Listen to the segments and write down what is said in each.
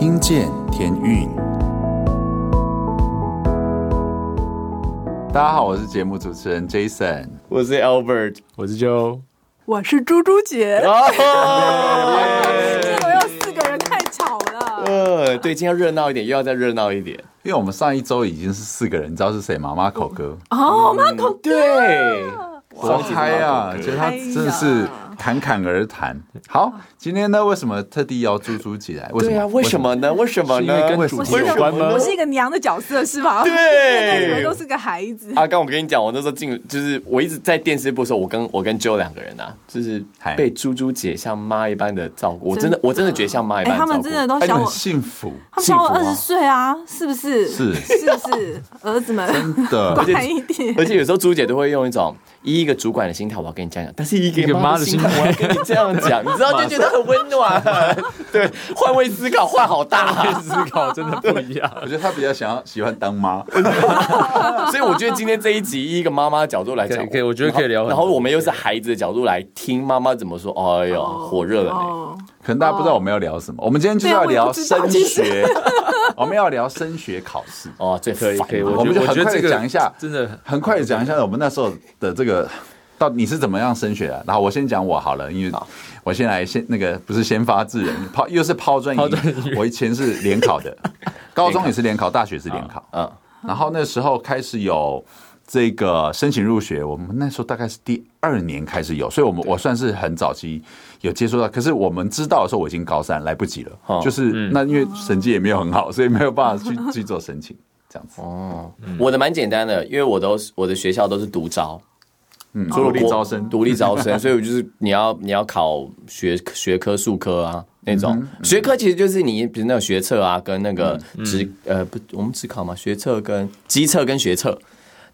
听见天运。大家好，我是节目主持人 Jason，我是 Albert，我是 Joe，我是猪猪姐。哦，今天我要四个人太吵了。呃，对，今天要热闹一点，又要再热闹一点。因为我们上一周已经是四个人，你知道是谁吗？马口哥。哦，马口哥，对，好嗨啊！觉得他真的是。侃侃而谈。好，今天呢，为什么特地要猪猪姐来？为什么？对啊，为什么呢？为什么呢？因为跟主题有关吗？我是一个娘的角色，是吧？对，你们都是个孩子。阿刚，我跟你讲，我那时候进，就是我一直在电视部的时候，我跟我跟 Joe 两个人啊，就是被猪猪姐像妈一般的照顾。我真的，我真的觉得像妈一般。他们真的都小我幸福，他们小我二十岁啊，是不是？是，是不是？儿子们，真的，乖一点。而且有时候猪姐都会用一种。以一个主管的心态，我要跟你讲讲，但是一个妈的心态，我要跟你这样讲，你知道就觉得很温暖。对，换位思考，换好大，换位思考真的不一样。我觉得他比较想要喜欢当妈，所以我觉得今天这一集以一个妈妈的角度来讲，可以，我觉得可以聊。然后我们又是孩子的角度来听妈妈怎么说。哎呦，火热了呢！可能大家不知道我们要聊什么，我们今天就是要聊升学，我们要聊升学考试。哦，这可以可以，我们就很快的讲一下，真的很快的讲一下我们那时候的这个。到底你是怎么样升学的？然后我先讲我好了，因为我先来先那个不是先发制人，抛又是抛砖引玉。我以前是联考的，高中也是联考，大学是联考。嗯，然后那时候开始有这个申请入学，我们那时候大概是第二年开始有，所以我们我算是很早期有接触到。可是我们知道的时候，我已经高三，来不及了。就是那因为成绩也没有很好，所以没有办法去 去做申请这样子。哦，我的蛮简单的，因为我都我的学校都是独招。嗯，独立招生，独立招生，所以我就是你要你要考学学科、术科啊那种学科，其实就是你比如那个学测啊，跟那个指呃不，我们只考嘛，学测跟机测跟学测，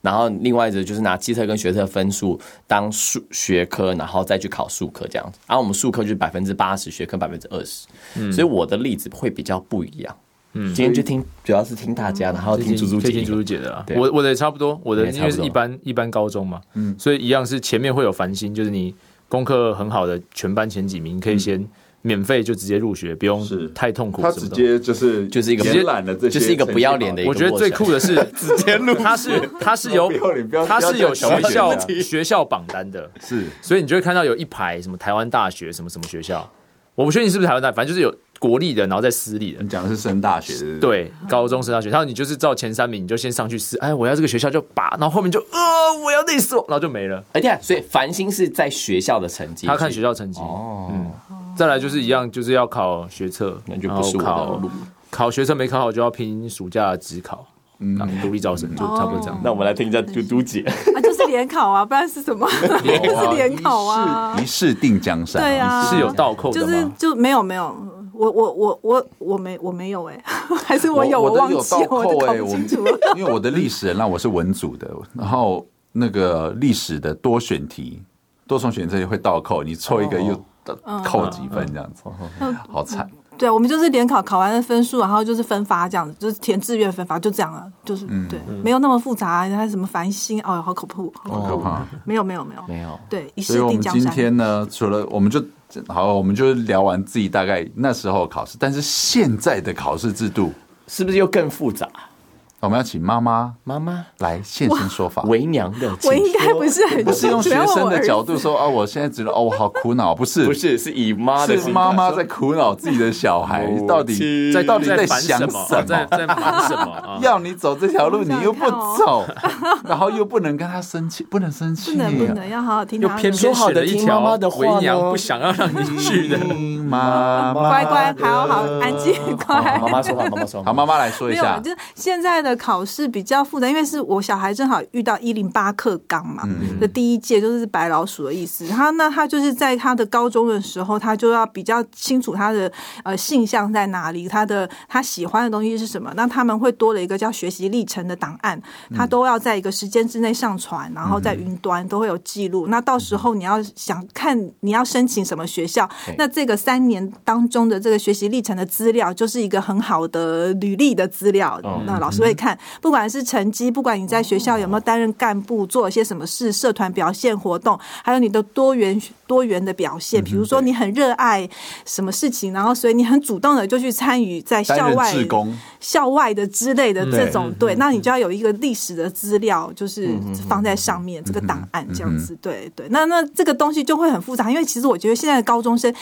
然后另外一个就是拿机测跟学测分数当数学科，然后再去考数科这样子。然后我们数科就是百分之八十，学科百分之二十，所以我的例子会比较不一样。嗯，今天就听，主要是听大家，然后听猪猪姐，听猪猪姐的啊。我我的也差不多，我的因为是一般一般高中嘛，嗯，所以一样是前面会有繁星，就是你功课很好的全班前几名，可以先免费就直接入学，不用太痛苦。他直接就是就是一个直接懒的，就是一个不要脸的。我觉得最酷的是 直接入，他是他是有他是有学校学校榜单的，是，所以你就会看到有一排什么台湾大学什么什么学校，我不确定是不是台湾大，反正就是有。国立的，然后在私立的。你讲的是升大学的，对，高中升大学。然后你就是照前三名，你就先上去试。哎，我要这个学校就拔，然后后面就呃，我要那所，然后就没了。哎，对，所以繁星是在学校的成绩，他看学校成绩。哦，嗯，再来就是一样，就是要考学测，那就不是考考学测没考好就要拼暑假指考。嗯，独立招生就差不多这样。那我们来听一下嘟嘟姐啊，就是联考啊，不然是什么？是联考啊，一试定江山。对啊，是有倒扣的吗？就是就没有没有。我我我我我没我没有哎，还是我有我忘记我都搞不清楚了。因为我的历史，那我是文组的，然后那个历史的多选题、多重选择会倒扣，你错一个又扣几分这样子，好惨。对，我们就是联考考完的分数，然后就是分发这样子，就是填志愿分发，就这样了，就是对，没有那么复杂，还什么繁星，哦，好可怖，好可怕。没有没有没有没有，对，一试定江山。今天呢，除了我们就。好，我们就聊完自己大概那时候考试，但是现在的考试制度是不是又更复杂？我们要请妈妈妈妈？来现身说法，为娘的，我应该不是很不是用学生的角度说啊，我现在觉得哦，我好苦恼，不是。不是是以妈的，是妈妈在苦恼自己的小孩到底在到底在想什么，在在烦什么？要你走这条路，你又不走，然后又不能跟他生气，不能生气，不能不能要好好听，又偏偏选了一条为娘不想要让你去的。妈妈，乖乖，好好安静，乖。妈妈说话，妈妈说，好，妈妈来说一下，就现在的。考试比较复杂，因为是我小孩正好遇到一零八课纲嘛，的第一届就是白老鼠的意思。然后那他就是在他的高中的时候，他就要比较清楚他的呃性向在哪里，他的他喜欢的东西是什么。那他们会多了一个叫学习历程的档案，他都要在一个时间之内上传，然后在云端都会有记录。那到时候你要想看你要申请什么学校，那这个三年当中的这个学习历程的资料，就是一个很好的履历的资料。那老师会看。不管是成绩，不管你在学校有没有担任干部，做了些什么事，社团表现活动，还有你的多元多元的表现，比如说你很热爱什么事情，然后所以你很主动的就去参与在校外、校外的之类的这种，对，那你就要有一个历史的资料，就是放在上面这个档案这样子，对对，那那这个东西就会很复杂，因为其实我觉得现在的高中生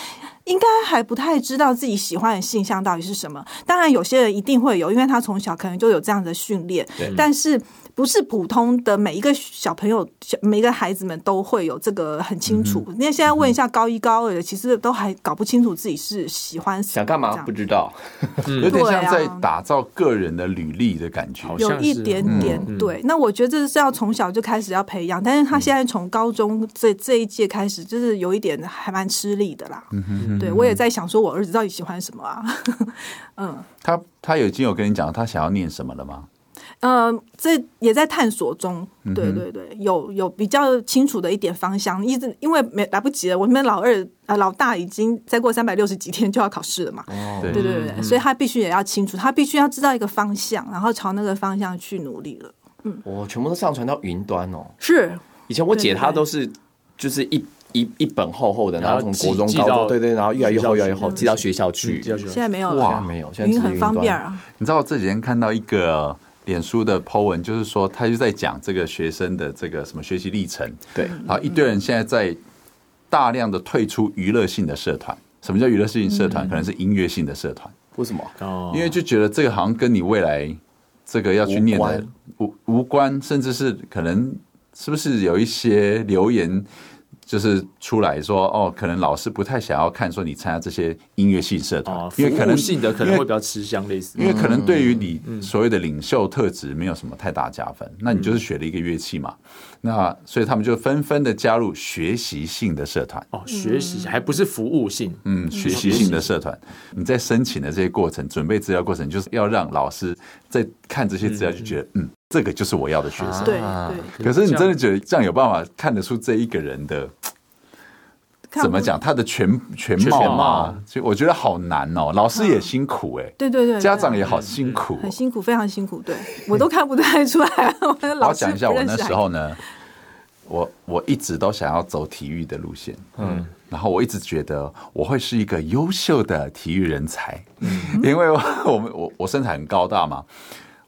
应该还不太知道自己喜欢的性向到底是什么，当然有些人一定会有，因为他从小可能就有这样的训练，但是。不是普通的每一个小朋友，每一个孩子们都会有这个很清楚。那、嗯、现在问一下高一高二的，其实都还搞不清楚自己是喜欢想干嘛，不知道，有点像在打造个人的履历的感觉，有一点点对。那我觉得这是要从小就开始要培养，但是他现在从高中这这一届开始，就是有一点还蛮吃力的啦。嗯对我也在想，说我儿子到底喜欢什么啊？嗯，他他已经有跟你讲他想要念什么了吗？呃，这也在探索中，对对对，有有比较清楚的一点方向。一直因为没来不及了，我们老二呃老大已经再过三百六十几天就要考试了嘛，哦、对对对，嗯、所以他必须也要清楚，他必须要知道一个方向，然后朝那个方向去努力了。嗯，我全部都上传到云端哦。是，以前我姐她都是就是一一一本厚厚的，然后从国中高中对对，然后越来越厚越来越厚，寄到学校去。现在没有了，哇，没有，现在很方便啊。你知道我这几天看到一个。脸书的 po 文就是说，他就在讲这个学生的这个什么学习历程。对，然后一堆人现在在大量的退出娱乐性的社团。什么叫娱乐性社团？可能是音乐性的社团。为什么？哦，因为就觉得这个好像跟你未来这个要去念的无无关，甚至是可能是不是有一些留言。就是出来说哦，可能老师不太想要看说你参加这些音乐性社团，因为可能性的可能会比较吃香类似，因为可能对于你所谓的领袖特质没有什么太大加分。那你就是学了一个乐器嘛，那所以他们就纷纷的加入学习性的社团。哦，学习还不是服务性，嗯，学习性的社团。你在申请的这些过程、准备资料过程，就是要让老师在看这些资料就觉得嗯。这个就是我要的学生，对对。可是你真的觉得这样有办法看得出这一个人的怎么讲他的全全貌吗？就我觉得好难哦，老师也辛苦哎，对对对，家长也好辛苦，很辛苦，非常辛苦。对我都看不太出来。我要讲一下我那时候呢，我我一直都想要走体育的路线，嗯，然后我一直觉得我会是一个优秀的体育人才，因为我们我我身材很高大嘛，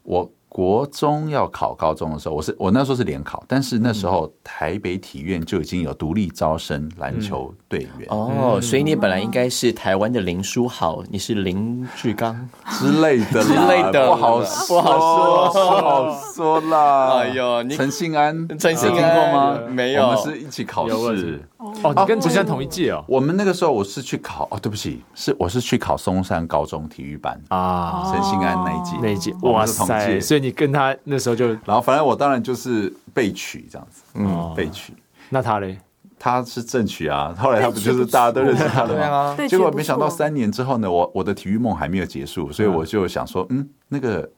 我。国中要考高中的时候，我是我那时候是联考，但是那时候台北体院就已经有独立招生篮球队员、嗯、哦，所以你本来应该是台湾的林书豪，你是林志刚之类的之类的，不好说，不好说，不好说啦。哎呦，你陈信安，陈信安听过吗？没有，我们是一起考试。哦，你跟陈信安同一届哦。我们那个时候我是去考哦，对不起，是我是去考松山高中体育班啊，陈信安那一届，那一届，哇塞，所以你跟他那时候就，然后反正我当然就是被取这样子，嗯，被取。那他嘞？他是正取啊，后来他不就是大家都认识他了吗？结果没想到三年之后呢，我我的体育梦还没有结束，所以我就想说，嗯，那个。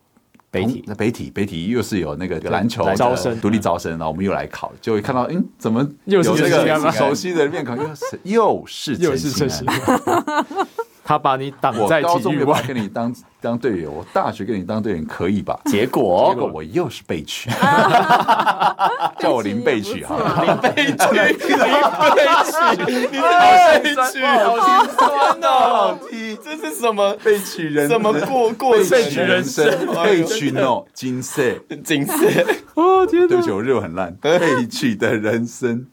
北体，那北体，北体又是有那个篮球招生，独立招生，然后我们又来考，就会看到，嗯，怎么又是这个熟悉的面孔，又是又是又是陈信安。他把你挡在体育外，跟你当 当队友。我大学跟你当队员可以吧？结果，结果我又是被取，叫我林被取哈，林被取，林被取，你好被取，好心酸呐，好听，这是什么被取人？什么过过被取人生？被取 no 金色，金色。哦天哪，对不起，我日文很烂。被取的人生，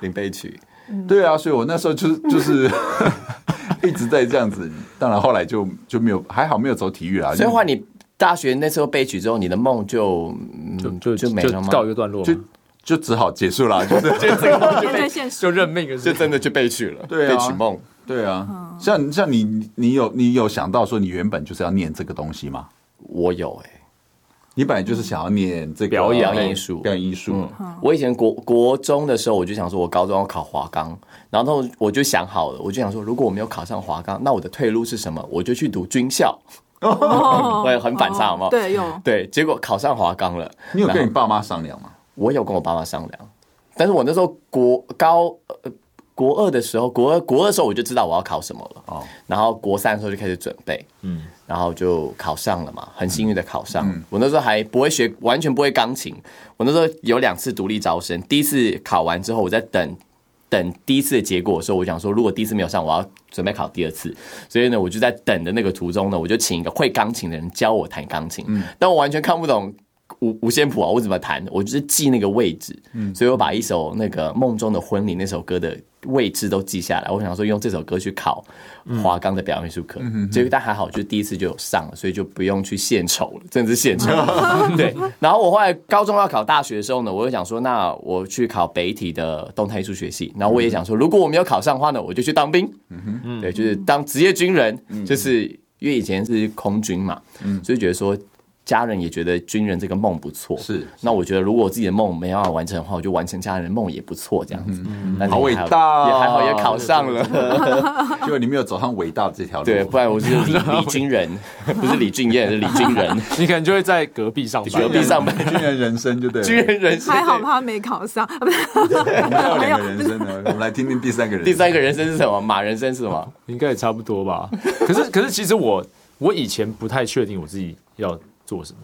林被取。对啊，所以我那时候就是就是。一直在这样子，当然后来就就没有，还好没有走体育啊。所以话，你大学那时候被取之后，你的梦就就就就没了吗？告一个段落，就就只好结束了，就是就这个就被就认命了，就真的就被取了，对被取梦，对啊。像像你，你有你有想到说你原本就是要念这个东西吗？我有哎。你本来就是想要念这个表演艺术，表演艺术。嗯，我以前国国中的时候，我就想说，我高中要考华冈，然后我就想好了，我就想说，如果我没有考上华冈，那我的退路是什么？我就去读军校。我也很反差，好吗？对，有对，结果考上华冈了。你有跟你爸妈商量吗？我有跟我爸妈商量，但是我那时候国高呃。国二的时候，国二国二的时候我就知道我要考什么了。哦，然后国三的时候就开始准备，嗯，然后就考上了嘛，很幸运的考上。嗯，我那时候还不会学，完全不会钢琴。我那时候有两次独立招生，第一次考完之后，我在等等第一次的结果的时候，我想说，如果第一次没有上，我要准备考第二次。所以呢，我就在等的那个途中呢，我就请一个会钢琴的人教我弹钢琴。嗯，但我完全看不懂五五线谱啊，我怎么弹？我就是记那个位置。嗯，所以我把一首那个《梦中的婚礼》那首歌的位置都记下来。我想说，用这首歌去考华冈的表演艺术课。嗯，结果但还好，就第一次就有上了，所以就不用去献丑了，真的是献丑。对。然后我后来高中要考大学的时候呢，我就想说，那我去考北体的动态艺术学系。然后我也想说，如果我没有考上的话呢，我就去当兵。嗯，对，就是当职业军人，就是因为以前是空军嘛，嗯，所以觉得说。家人也觉得军人这个梦不错，是。那我觉得，如果我自己的梦没办法完成的话，我就完成家人的梦也不错，这样子。嗯好伟大，也还好，也考上了。结果你没有走上伟大这条路，对，不然我是李李军人，不是李俊彦，是李军人。你可能就会在隔壁上班，隔壁上班，军人人生就对。军人人生还好他没考上。我们还有两个人生呢，我们来听听第三个人。第三个人生是什么？马人生是什么？应该也差不多吧。可是，可是，其实我我以前不太确定我自己要做什么。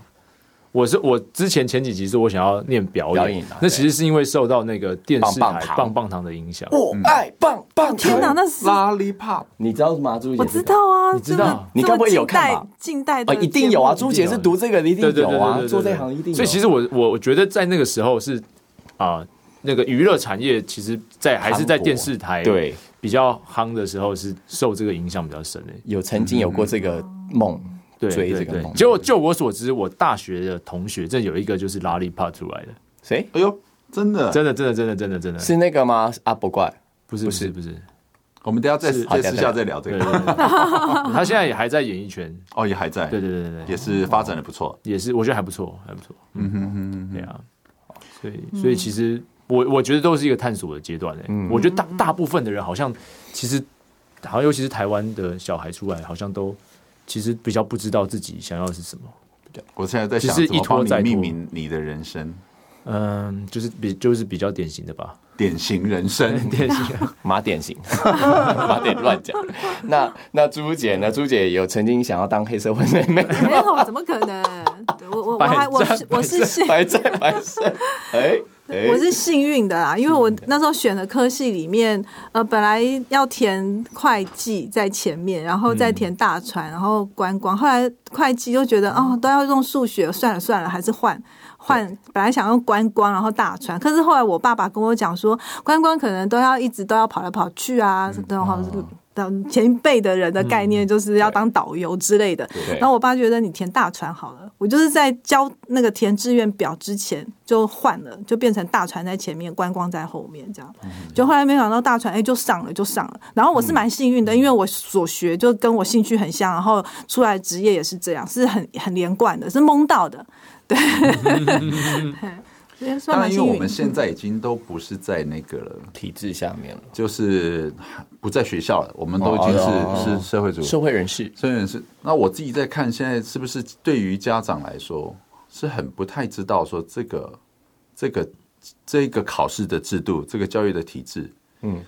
我是我之前前几集是我想要念表演，那其实是因为受到那个电视台棒棒糖的影响。我爱棒棒，天哪，那是 Lollipop，你知道吗？朱姐，我知道啊，你知道？你该不会有看吧？近代的，一定有啊！朱姐是读这个，一定有啊，做这行一定有。所以其实我我我觉得在那个时候是啊，那个娱乐产业其实，在还是在电视台对比较夯的时候，是受这个影响比较深的。有曾经有过这个梦。对对对，就就我所知，我大学的同学这有一个就是 Lollipop 出来的，谁？哎呦，真的，真的，真的，真的，真的，真的是那个吗？阿伯怪？不是，不是，不是。我们等下再再私下再聊这个。他现在也还在演艺圈，哦，也还在。对对对对对，也是发展的不错，也是我觉得还不错，还不错。嗯哼哼，对啊。所以所以其实我我觉得都是一个探索的阶段诶。我觉得大大部分的人好像其实好像尤其是台湾的小孩出来，好像都。其实比较不知道自己想要的是什么。我现在在想，怎么帮你命名你的人生？嗯，就是比就是比较典型的吧。典型人生，典型 马典型，马典乱讲。那那朱姐呢？朱姐有曾经想要当黑社会妹妹？没有，怎么可能？我我我还我是我是白在白胜，哎。我是幸运的啦，因为我那时候选的科系里面，呃，本来要填会计在前面，然后再填大船，然后观光。后来会计就觉得哦，都要用数学，算了算了，还是换换。本来想用观光，然后大船，可是后来我爸爸跟我讲说，观光可能都要一直都要跑来跑去啊，然后。前一辈的人的概念就是要当导游之类的，然后我爸觉得你填大船好了，我就是在交那个填志愿表之前就换了，就变成大船在前面，观光在后面这样，就后来没想到大船哎就上了就上了，然后我是蛮幸运的，因为我所学就跟我兴趣很像，然后出来职业也是这样，是很很连贯的，是蒙到的，对。当然，因为我们现在已经都不是在那个体制下面了，就是不在学校了，我们都已经是是社会主义社会人士，社会人士。那我自己在看，现在是不是对于家长来说是很不太知道说这个这个这个考试的制度，这个教育的体制，嗯，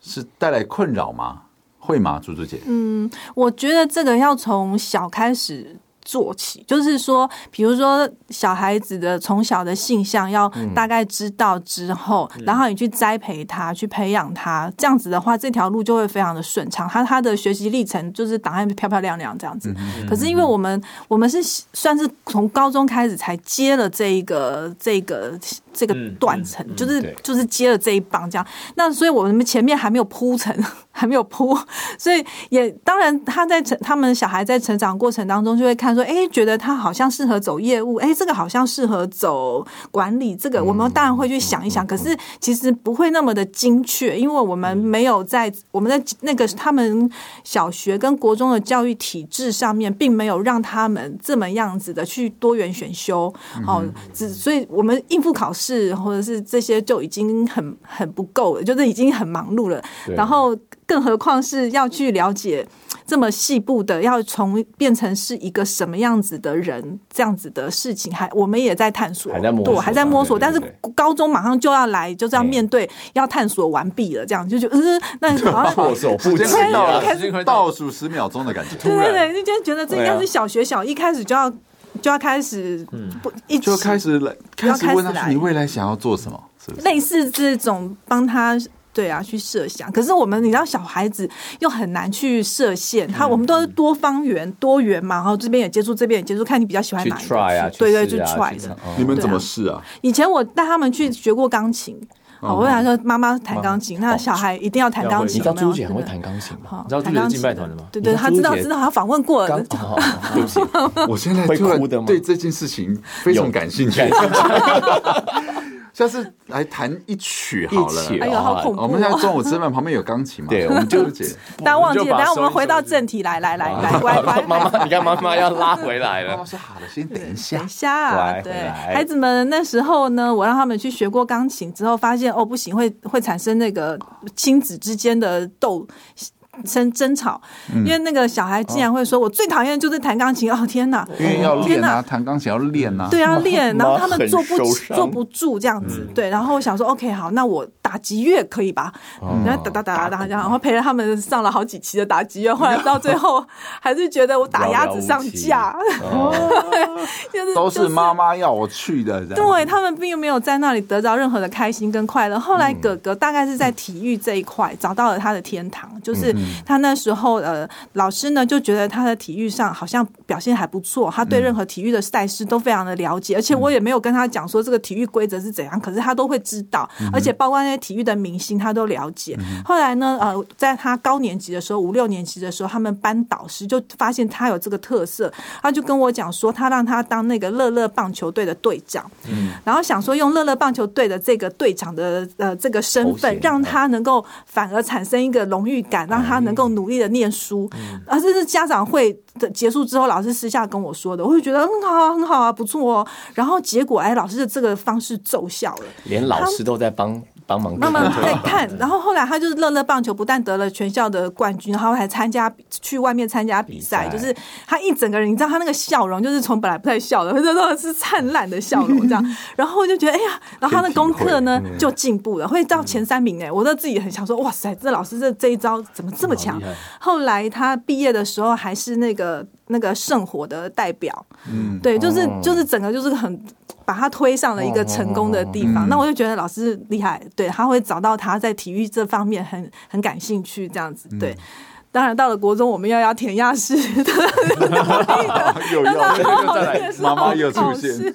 是带来困扰吗？会吗，朱朱姐？嗯，我觉得这个要从小开始。做起，就是说，比如说小孩子的从小的性向要大概知道之后，嗯、然后你去栽培他，去培养他，这样子的话，这条路就会非常的顺畅。他他的学习历程就是档案漂漂亮亮这样子。嗯、可是因为我们我们是算是从高中开始才接了这一个这个这个断层，嗯嗯、就是就是接了这一棒这样。那所以我们前面还没有铺陈，还没有铺，所以也当然他在成他们小孩在成长过程当中就会看。说哎，觉得他好像适合走业务，哎，这个好像适合走管理，这个我们当然会去想一想。可是其实不会那么的精确，因为我们没有在我们在那个他们小学跟国中的教育体制上面，并没有让他们这么样子的去多元选修。哦，只所以我们应付考试或者是这些就已经很很不够了，就是已经很忙碌了。然后更何况是要去了解。这么细部的，要从变成是一个什么样子的人，这样子的事情，还我们也在探索，还在摸索，还在摸索。但是高中马上就要来，就是要面对，要探索完毕了，这样就觉得，嗯，那 好像措手不及了，开始倒数十秒钟的感觉。对对对，你就觉得这应该是小学小一开始就要就要开始，不一就开始来开始问他，你未来想要做什么？是不是？类似这种帮他。对啊，去设想。可是我们你知道，小孩子又很难去设限。他我们都是多方圆、多元嘛，然后这边也接触，这边也接触，看你比较喜欢哪一个。对对，就 try 的。你们怎么试啊？以前我带他们去学过钢琴。我会想说，妈妈弹钢琴，那小孩一定要弹钢琴。你知道朱姐很会弹钢琴吗？你知道朱姐是敬拜团的吗？对对，他知道知道，他访问过了。对不起，我现在突然对这件事情非常感兴趣。下次来弹一曲好了。哎呦，好恐怖！我们现在中午吃饭旁边有钢琴嘛？对，我们就大家忘记了，等下我们回到正题，来来来来，乖乖。妈妈，你看妈妈要拉回来了。妈妈说好了，先等一下。等一下，对，孩子们那时候呢，我让他们去学过钢琴之后，发现哦不行，会会产生那个亲子之间的斗。争争吵，因为那个小孩竟然会说：“我最讨厌就是弹钢琴。”哦天哪！因为要练啊，弹钢琴要练啊。对啊，练。然后他们坐不坐不住这样子。对，然后我想说：“OK，好，那我打击乐可以吧？”然后打打打打打，然后陪着他们上了好几期的打击乐，后来到最后 还是觉得我打鸭子上架。都是妈妈要我去的。对，他们并没有在那里得到任何的开心跟快乐。后来哥哥大概是在体育这一块找到了他的天堂，就是。他那时候呃，老师呢就觉得他的体育上好像表现还不错，他对任何体育的赛事都非常的了解，而且我也没有跟他讲说这个体育规则是怎样，可是他都会知道，而且包括那些体育的明星他都了解。后来呢，呃，在他高年级的时候，五六年级的时候，他们班导师就发现他有这个特色，他就跟我讲说，他让他当那个乐乐棒球队的队长，嗯，然后想说用乐乐棒球队的这个队长的呃这个身份，让他能够反而产生一个荣誉感，让他。他能够努力的念书，啊，这是家长会的结束之后，老师私下跟我说的，我就觉得很好啊，很好啊，不错哦。然后结果，哎，老师的这个方式奏效了，连老师都在帮。帮忙，慢慢在看，然后后来他就是乐乐棒球，不但得了全校的冠军，然后还参加去外面参加比赛，就是他一整个人，你知道他那个笑容，就是从本来不太笑的，或者说是灿烂的笑容这样，然后我就觉得哎呀，然后他的功课呢就进步了，会到前三名哎，我都自己很想说，哇塞，这老师这这一招怎么这么强？后来他毕业的时候还是那个那个圣火的代表，嗯，对，就是就是整个就是很。把他推上了一个成功的地方，那我就觉得老师厉害，对，他会找到他在体育这方面很很感兴趣，这样子，对。当然到了国中，我们又要填鸭式的，又要妈妈又出现，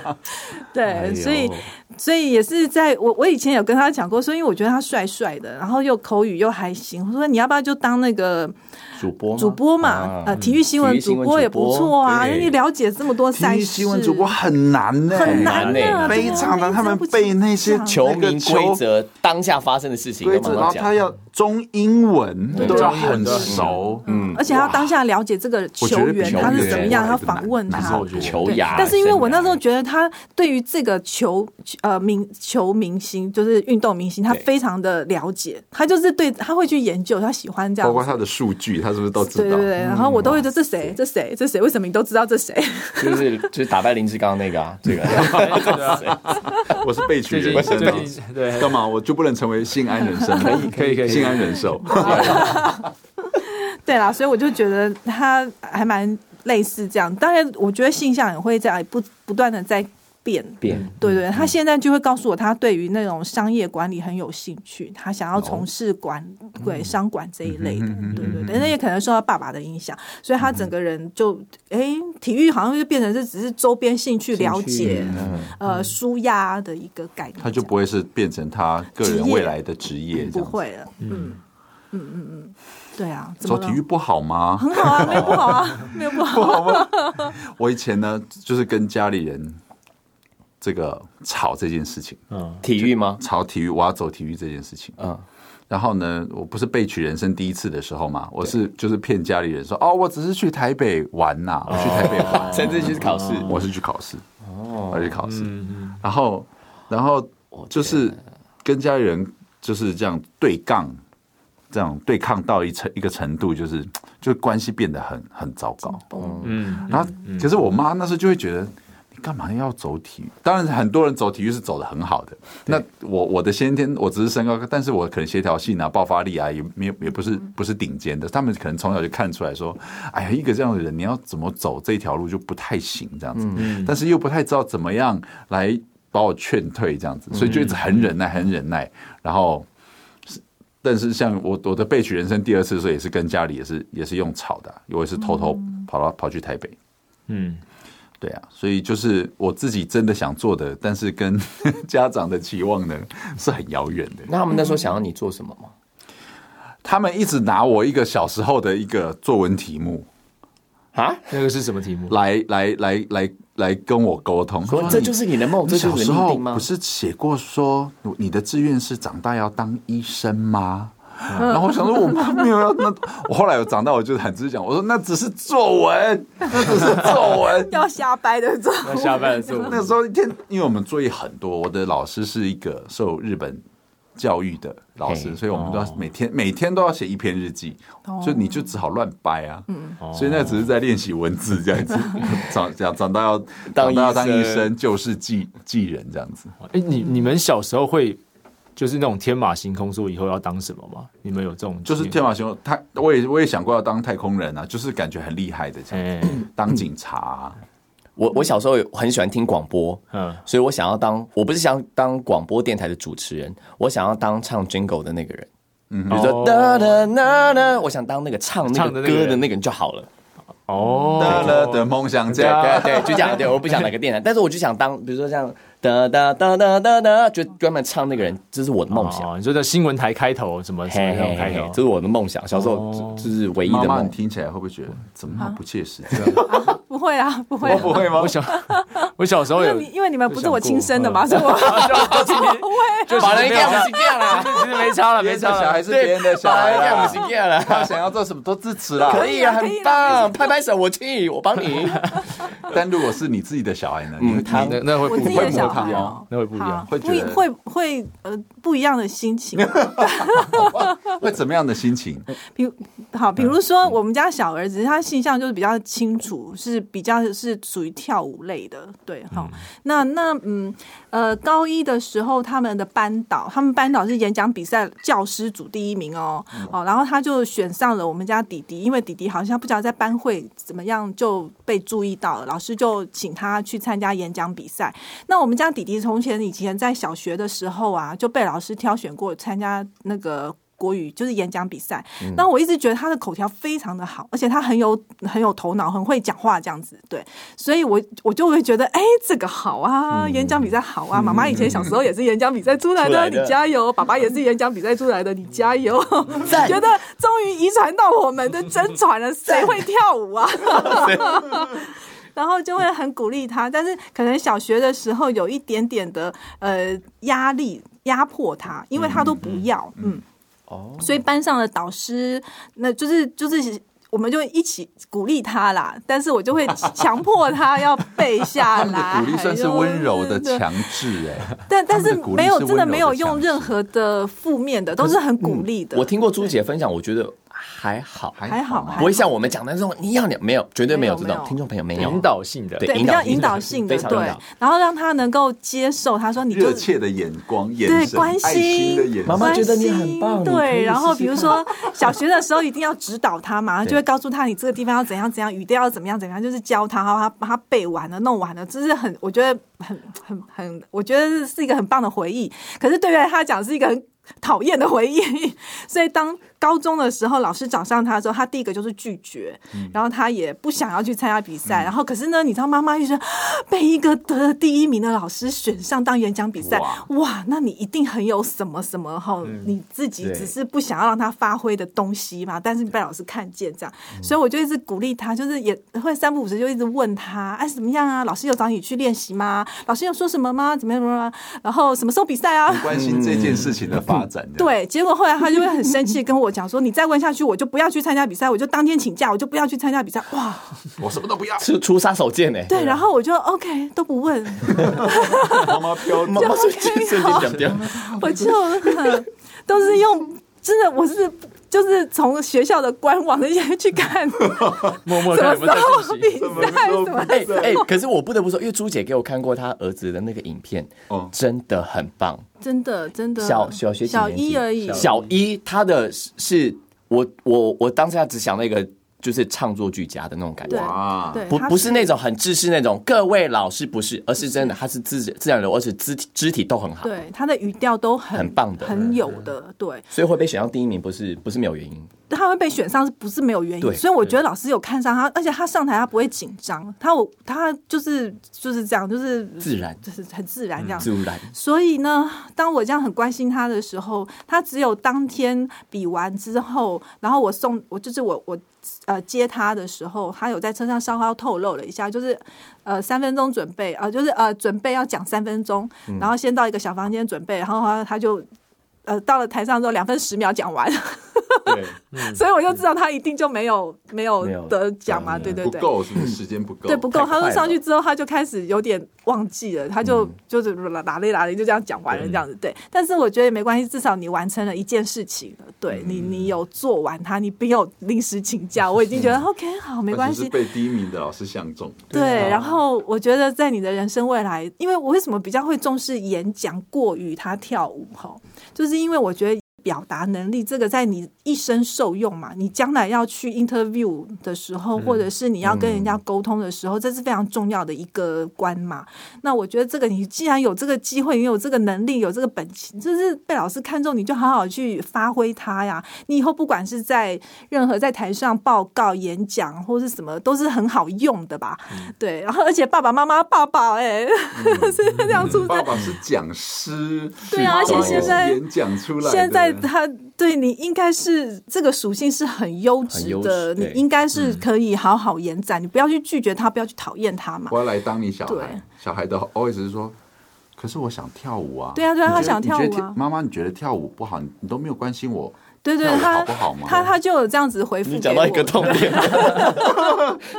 对，所以所以也是在我我以前有跟他讲过，说因为我觉得他帅帅的，然后又口语又还行，我说你要不要就当那个。主播主播嘛，呃，体育新闻主播也不错啊，因为你了解这么多赛事。新闻主播很难呢，很难呢，非常难。他们被那些球迷规则、当下发生的事情，然后他要中英文都要很熟，嗯，而且他当下了解这个球员他是怎么样，要访问他。球牙，但是因为我那时候觉得他对于这个球呃明球明星，就是运动明星，他非常的了解，他就是对他会去研究，他喜欢这样，包括他的数据，他。是不是都知道？对对对，然后我都会说这谁？这谁？这谁？为什么你都知道这谁？就是就是打败林志刚那个啊，这个。我是被取人生对，干嘛我就不能成为性安人生？可以可以可以，信安人寿。对啦，所以我就觉得他还蛮类似这样。当然，我觉得性向也会在不不断的在。变。变，对对，他现在就会告诉我，他对于那种商业管理很有兴趣，他想要从事管对商管这一类的，对对对，那也可能受到爸爸的影响，所以他整个人就哎，体育好像就变成是只是周边兴趣了解，呃，舒压的一个概念，他就不会是变成他个人未来的职业，不会了，嗯。嗯嗯嗯，对啊，走体育不好吗？很好啊，没有不好啊，没有不好 吗？我以前呢，就是跟家里人。这个吵这件事情，嗯，体育吗？吵体育，我要走体育这件事情，嗯，然后呢，我不是被取人生第一次的时候嘛，我是就是骗家里人说，哦，我只是去台北玩呐，我去台北玩，甚至去考试，我是去考试，哦，我去考试，然后然后就是跟家里人就是这样对杠，这样对抗到一程一个程度，就是就关系变得很很糟糕，嗯，然后可是我妈那时候就会觉得。干嘛要走体育？当然，很多人走体育是走的很好的。那我我的先天，我只是身高，但是我可能协调性啊、爆发力啊，也没有也不是不是顶尖的。他们可能从小就看出来说，哎呀，一个这样的人，你要怎么走这条路就不太行，这样子。但是又不太知道怎么样来把我劝退，这样子，所以就一直很忍耐，很忍耐。然后但是像我我的备取人生第二次的时候，也是跟家里也是也是用吵的，我也是偷偷跑到跑去台北。嗯，对啊，所以就是我自己真的想做的，但是跟 家长的期望呢是很遥远的。那他们那时候想要你做什么吗？他们一直拿我一个小时候的一个作文题目啊，那个是什么题目？来来来来来跟我沟通，说这就是你的梦，这就是你的命吗？不是写过说你的志愿是长大要当医生吗？然后我想说我没有要，那我后来有长大，我就很直接讲，我说那只是作文，那只是作文，要瞎掰的作文，瞎掰的作文。那时候一天，因为我们作业很多，我的老师是一个受日本。教育的老师，所以我们都要每天每天都要写一篇日记，所以你就只好乱掰啊。所以那只是在练习文字这样子，长长长大要长大要当医生，就是记记人这样子。哎，你你们小时候会就是那种天马行空，说以后要当什么吗？你们有这种就是天马行空？太我也我也想过要当太空人啊，就是感觉很厉害的这样子，当警察。我我小时候很喜欢听广播，嗯，所以我想要当，我不是想当广播电台的主持人，我想要当唱 Jingle 的那个人，嗯，比如说哒哒哒哒，我想当那个唱那个歌的那个人就好了。哦，哒哒的梦想家，对对，就这样，对，我不想哪个电台，但是我就想当，比如说像。哒哒哒哒哒哒，就专门唱那个人，这是我的梦想。你说在新闻台开头什么什么什么开头，这是我的梦想。小时候就是唯一的梦。听起来会不会觉得怎么那么不切实际？不会啊，不会，我不会吗？我小我小时候有，因为你们不是我亲生的嘛，所以我 不会。就把人给我们洗掉了，其实没差了，没差了。小孩是别人的小孩，给我们洗掉了。他想要做什么都支持了，可以啊，很棒，拍拍手，我去，我帮你。但如果是你自己的小孩呢？嗯，他那会不会小他哦，那会不一样，会会会会呃不一样的心情，会怎么样的心情？比如好，比如说我们家小儿子，他性向就是比较清楚，是比较是属于跳舞类的，对，好，那那嗯呃高一的时候，他们的班导，他们班导是演讲比赛教师组第一名哦，哦，然后他就选上了我们家弟弟，因为弟弟好像不知道在班会怎么样就被注意到了，老师就请他去参加演讲比赛。那我们家弟弟从前以前在小学的时候啊，就被老师挑选过参加那个国语就是演讲比赛。那、嗯、我一直觉得他的口条非常的好，而且他很有很有头脑，很会讲话这样子。对，所以我我就会觉得，哎、欸，这个好啊，嗯、演讲比赛好啊。妈妈以前小时候也是演讲比赛出来的，你加油。爸爸也是演讲比赛出来的，你加油。觉得终于遗传到我们的真传了，谁会跳舞啊？然后就会很鼓励他，但是可能小学的时候有一点点的呃压力压迫他，因为他都不要，嗯，哦，所以班上的导师那就是就是我们就一起鼓励他啦，但是我就会强迫他要背下来，鼓励算是温柔的强制哎，但但是没有真的没有用任何的负面的，都是很鼓励的。我听过朱姐分享，我觉得。还好，还好，不会像我们讲的那种，你要你没有，绝对没有这种听众朋友没有。引导性的，对，比较引导性的，对，然后让他能够接受。他说：“你热切的眼光，眼神，关心的眼神，妈妈觉得你很棒。”对，然后比如说 小学的时候一定要指导他嘛，就会告诉他你这个地方要怎样怎样，语调要怎么样怎么样，就是教他，然后他把他背完了，弄完了，这是很，我觉得很很很，我觉得是一个很棒的回忆。可是对于他讲是一个很讨厌的回忆，所以当。高中的时候，老师找上他的时候，他第一个就是拒绝，嗯、然后他也不想要去参加比赛。嗯、然后，可是呢，你知道，妈妈就说被一个得了第一名的老师选上当演讲比赛，哇，哇，那你一定很有什么什么哈，嗯、你自己只是不想要让他发挥的东西嘛。但是被老师看见这样，嗯、所以我就一直鼓励他，就是也会三不五时就一直问他，哎，怎么样啊？老师有找你去练习吗？老师有说什么吗？怎么样怎么样？然后什么时候比赛啊？关心这件事情的发展。嗯、对，结果后来他就会很生气跟我。讲说你再问下去，我就不要去参加比赛，我就当天请假，我就不要去参加比赛。哇，我什么都不要，出出杀手锏呢？对，然后我就 OK 都不问。妈妈飘，妈妈是精神讲讲，我就都是用真的，我是就是从学校的官网那些去看，默默看什么时候比赛什么。哎哎，可是我不得不说，因为朱姐给我看过她儿子的那个影片，哦，真的很棒。真的，真的小小学小一而已。小一，他的是我我我当时只想那个就是唱作俱佳的那种感觉。哇，对，不不是那种很制式那种，各位老师不是，而是真的，他是自自然流，而且肢体肢体都很好。对，他的语调都很很棒的，很有的。对，所以会被选上第一名，不是不是没有原因。他会被选上是不是没有原因？所以我觉得老师有看上他，而且他上台他不会紧张，他我他就是就是这样，就是自然，就是很自然这样。自然。所以呢，当我这样很关心他的时候，他只有当天比完之后，然后我送我就是我我呃接他的时候，他有在车上稍稍透露了一下，就是呃三分钟准备呃就是呃准备要讲三分钟，然后先到一个小房间准备，然后他他就呃到了台上之后两分十秒讲完。对，所以我就知道他一定就没有没有得奖嘛，对对对，不够是不是时间不够？对，不够。他说上去之后，他就开始有点忘记了，他就就是哪里哪里就这样讲完了这样子。对，但是我觉得也没关系，至少你完成了一件事情了。对你，你有做完它，你不有临时请假，我已经觉得 OK 好，没关系。被第一名的老师相中。对，然后我觉得在你的人生未来，因为我为什么比较会重视演讲过于他跳舞哈，就是因为我觉得。表达能力，这个在你一生受用嘛？你将来要去 interview 的时候，或者是你要跟人家沟通的时候，这是非常重要的一个关嘛。那我觉得这个，你既然有这个机会，你有这个能力，有这个本钱，就是被老师看中，你就好好去发挥它呀。你以后不管是在任何在台上报告、演讲或是什么，都是很好用的吧？对。然后，而且爸爸妈妈爸爸哎，是这样出。爸爸是讲师，对啊，而且现在演讲出来，现在。他对你应该是这个属性是很优质的，你应该是可以好好延展，嗯、你不要去拒绝他，不要去讨厌他嘛。我要来当你小孩，小孩的 always 是说，可是我想跳舞啊。对啊，对啊，他想跳舞啊。妈妈，你觉得跳舞不好，你都没有关心我。对对，他他他就有这样子回复。你讲到一个痛点，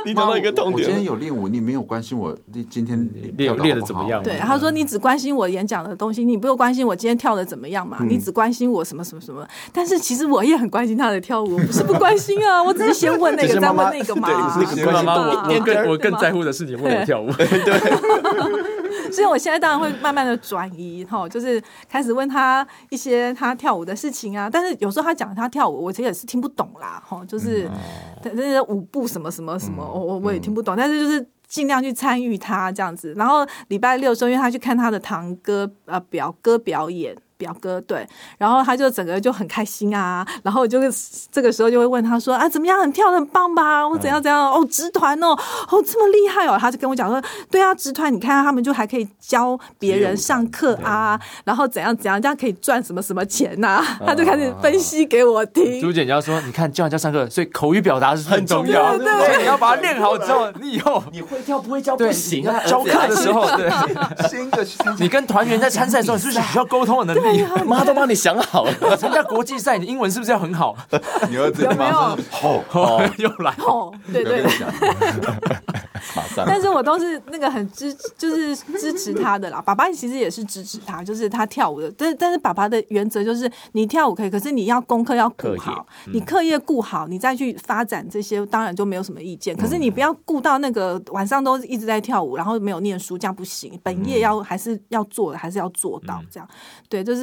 你讲到一个痛点。我今天有练舞，你没有关心我，你今天练练的怎么样？对，他说你只关心我演讲的东西，你不用关心我今天跳的怎么样嘛？你只关心我什么什么什么。但是其实我也很关心他的跳舞，不是不关心啊，我只是先问那个，再问那个嘛。对，妈妈，我我更我更在乎的是你问我跳舞。对。所以，我现在当然会慢慢的转移，哈，就是开始问他一些他跳舞的事情啊。但是有时候他讲他跳舞，我其实也是听不懂啦，哈，就是那些舞步什么什么什么，我我我也听不懂。但是就是尽量去参与他这样子。然后礼拜六的时候，因为他去看他的堂哥呃表哥表演。表哥对，然后他就整个就很开心啊，然后就这个时候就会问他说啊，怎么样，很跳的很棒吧？我怎样怎样？哦，直团哦，哦这么厉害哦，他就跟我讲说，对啊，直团你看他们就还可以教别人上课啊，然后怎样怎样，这样可以赚什么什么钱呐、啊？他就开始分析给我听。朱姐你要说，你看教人家上课，所以口语表达是很重要，对对所以你要把它练好之后，你以后你会跳不会教不行啊，教课的时候，对，新的你跟团员在参赛的时候，是不是需要沟通的能力？妈都帮你想好了，参加国际赛，你英文是不是要很好？你儿子有没有？好，又来，对对对，马上。但是我都是那个很支，就是支持他的啦。爸爸其实也是支持他，就是他跳舞的。但是但是爸爸的原则就是，你跳舞可以，可是你要功课要顾好，你课业顾好，你再去发展这些，当然就没有什么意见。可是你不要顾到那个晚上都一直在跳舞，然后没有念书，这样不行。本业要还是要做的，还是要做到这样。对，就是。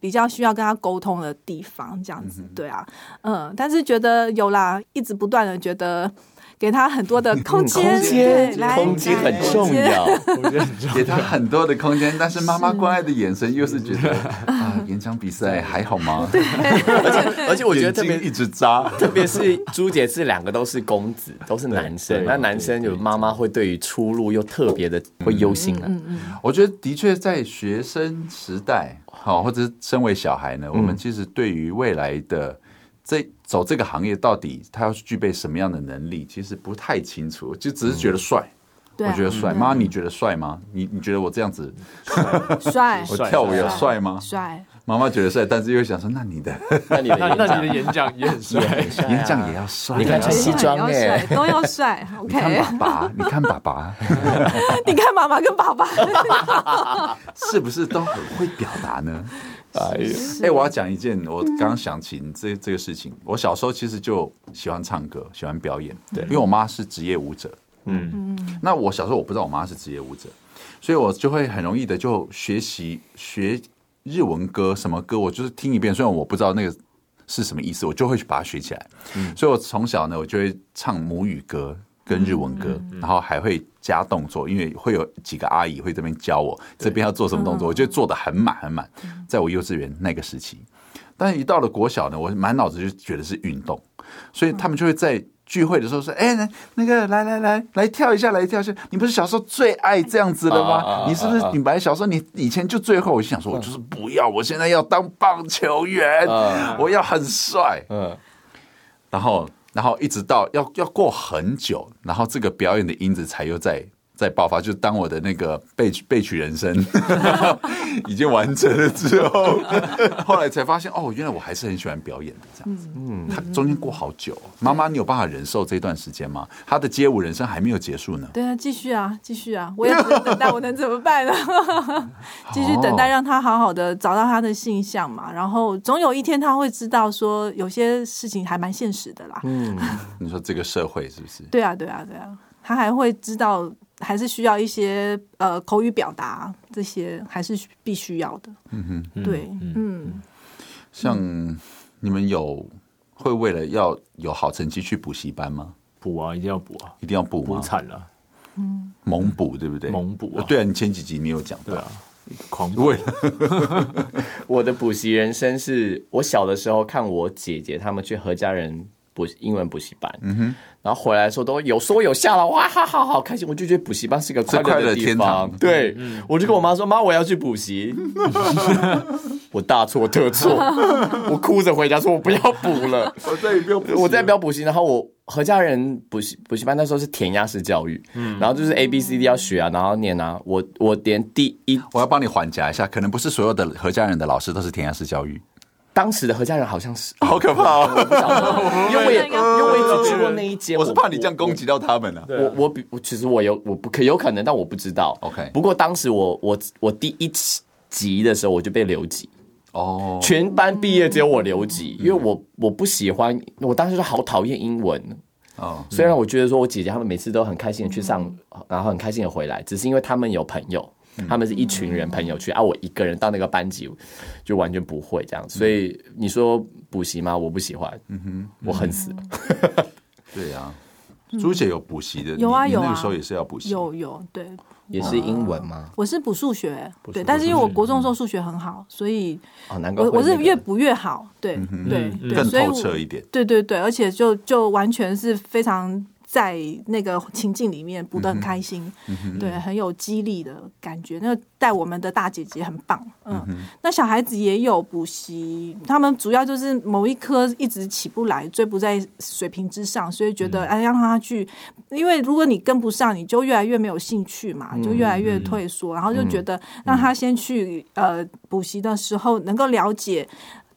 比较需要跟他沟通的地方，这样子，对啊，嗯，但是觉得有啦，一直不断的觉得给他很多的空间，空间，空间很重要，给他很多的空间，但是妈妈关爱的眼神又是觉得啊，演讲比赛还好吗？对，而且而且我觉得特别一直扎，特别是朱姐是两个都是公子，都是男生，那男生有妈妈会对于出路又特别的会忧心啊。嗯嗯，我觉得的确在学生时代。好，或者是身为小孩呢，我们其实对于未来的这走这个行业，到底他要具备什么样的能力，其实不太清楚，就只是觉得帅。我觉得帅，妈，你觉得帅吗？你你觉得我这样子帅？我跳舞也帅吗？帅。妈妈觉得帅，但是又想说，那你的，那你的，那你的演讲也很帅，演讲也要帅。你看穿西装哎，都要帅。你看爸爸，你看爸爸，你看妈妈跟爸爸，是不是都很会表达呢？哎呀，哎，我要讲一件，我刚刚想起这这个事情。我小时候其实就喜欢唱歌，喜欢表演，对，因为我妈是职业舞者。嗯，那我小时候我不知道我妈是职业舞者，所以我就会很容易的就学习学。日文歌什么歌，我就是听一遍，虽然我不知道那个是什么意思，我就会去把它学起来。嗯，所以我从小呢，我就会唱母语歌跟日文歌，然后还会加动作，因为会有几个阿姨会这边教我这边要做什么动作，我就做的很满很满。在我幼稚园那个时期，但是一到了国小呢，我满脑子就觉得是运动，所以他们就会在。聚会的时候说：“哎，那那个来来来来跳一下，来跳一下。你不是小时候最爱这样子的吗？你是不是你本来小时候你以前就最后，我就想说，我就是不要，我现在要当棒球员，我要很帅。嗯，然后然后一直到要要过很久，然后这个表演的因子才又在。”在爆发，就当我的那个被被取人生 已经完成了之后，后来才发现哦，原来我还是很喜欢表演的这样子。嗯，他中间过好久，妈妈，你有办法忍受这段时间吗？他的街舞人生还没有结束呢。对啊，继续啊，继续啊，我也只能等待，我能怎么办呢？继续等待，让他好好的找到他的性向嘛。然后总有一天他会知道，说有些事情还蛮现实的啦。嗯，你说这个社会是不是？对啊，对啊，对啊，他还会知道。还是需要一些呃口语表达，这些还是必须要的。嗯哼，对，嗯，像你们有会为了要有好成绩去补习班吗？补啊，一定要补啊，一定要补吗？补惨了，嗯，猛补对不对？猛补啊，对啊，你前几集没有讲到，对啊，狂补。我的补习人生是我小的时候看我姐姐他们去何家人补英文补习班，嗯哼。然后回来的时候都有说有笑了，哇哈好，好开心！我就觉得补习班是一个快乐的地方。对，我就跟我妈说：“妈，我要去补习。”我大错特错，我哭着回家说：“我不要补了，我再也不要，我再也不要补习。”然后我何家人补习补习班那时候是填鸭式教育，嗯，然后就是 A B C D 要学啊，然后念啊。我我连第一，我要帮你缓颊一下，可能不是所有的何家人的老师都是填鸭式教育。当时的何家人好像是好可怕，哦，我不晓得，因为我也因为我也只去过那一间，我是怕你这样攻击到他们了，啊。我我比我其实我有我不可有可能，但我不知道。OK，不过当时我我我第一集的时候我就被留级。哦，全班毕业只有我留级，因为我我不喜欢，我当时就好讨厌英文。哦。虽然我觉得说我姐姐他们每次都很开心的去上，然后很开心的回来，只是因为他们有朋友。他们是一群人朋友去啊，我一个人到那个班级就完全不会这样，所以你说补习吗？我不喜欢，嗯哼，我恨死。了。对呀，朱姐有补习的，有啊有啊，那个时候也是要补习，有有对，也是英文吗？我是补数学，对，但是因为我国中的时候数学很好，所以哦，难怪我我是越补越好，对对对，更透彻一点，对对对，而且就就完全是非常。在那个情境里面补得很开心，对，很有激励的感觉。那个带我们的大姐姐很棒，嗯，嗯，那小孩子也有补习，他们主要就是某一科一直起不来，追不在水平之上，所以觉得哎，让他去，因为如果你跟不上，你就越来越没有兴趣嘛，就越来越退缩，然后就觉得让他先去呃补习的时候能够了解。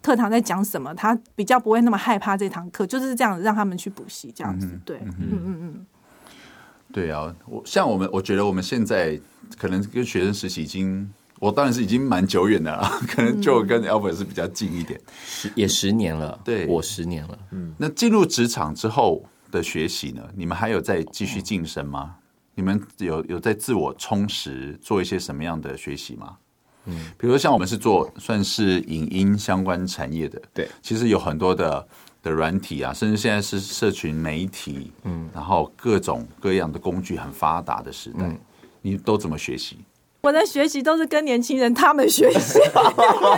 课堂在讲什么？他比较不会那么害怕这堂课，就是这样子让他们去补习，这样子。对，嗯嗯嗯。对啊，我像我们，我觉得我们现在可能跟学生实习已经，我当然是已经蛮久远的了，可能就跟 Albert 是比较近一点，十也十年了，对，我十年了。嗯，那进入职场之后的学习呢？你们还有在继续晋升吗？你们有有在自我充实，做一些什么样的学习吗？嗯，比如像我们是做算是影音相关产业的，对，其实有很多的的软体啊，甚至现在是社群媒体，嗯，然后各种各样的工具很发达的时代，嗯，你都怎么学习？我的学习都是跟年轻人他们学习，